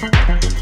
Thank you.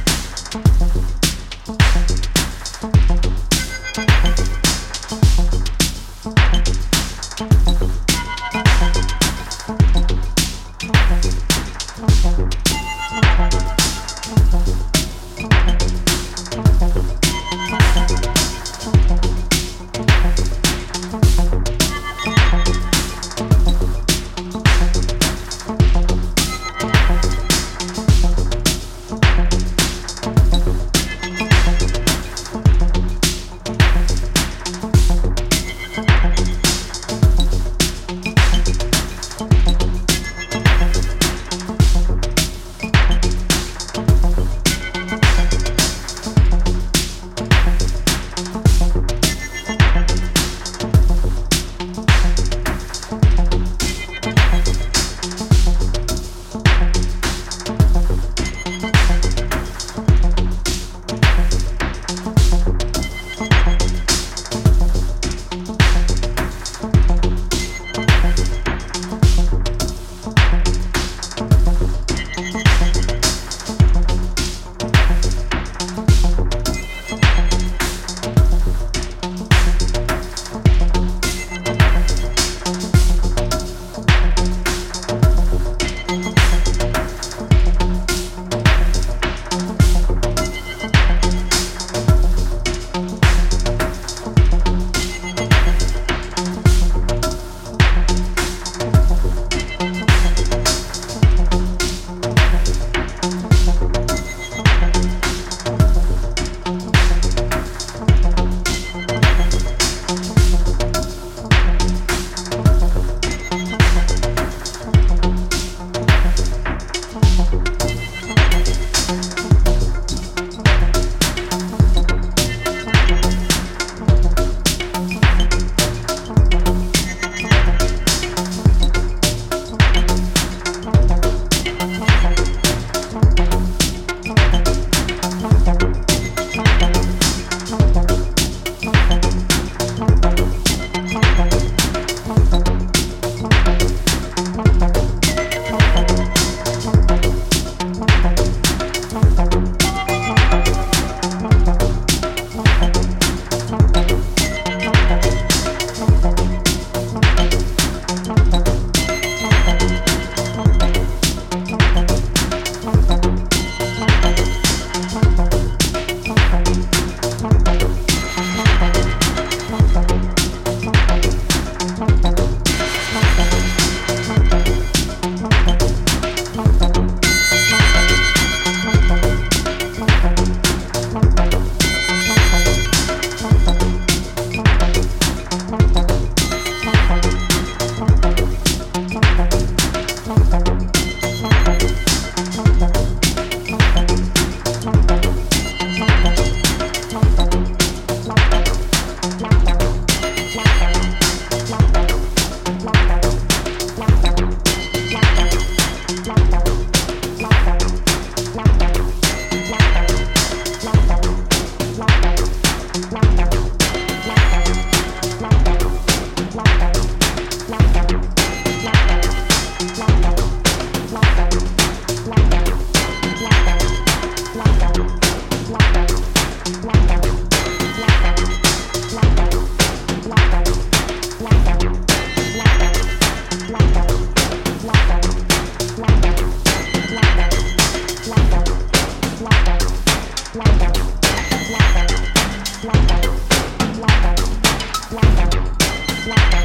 fly.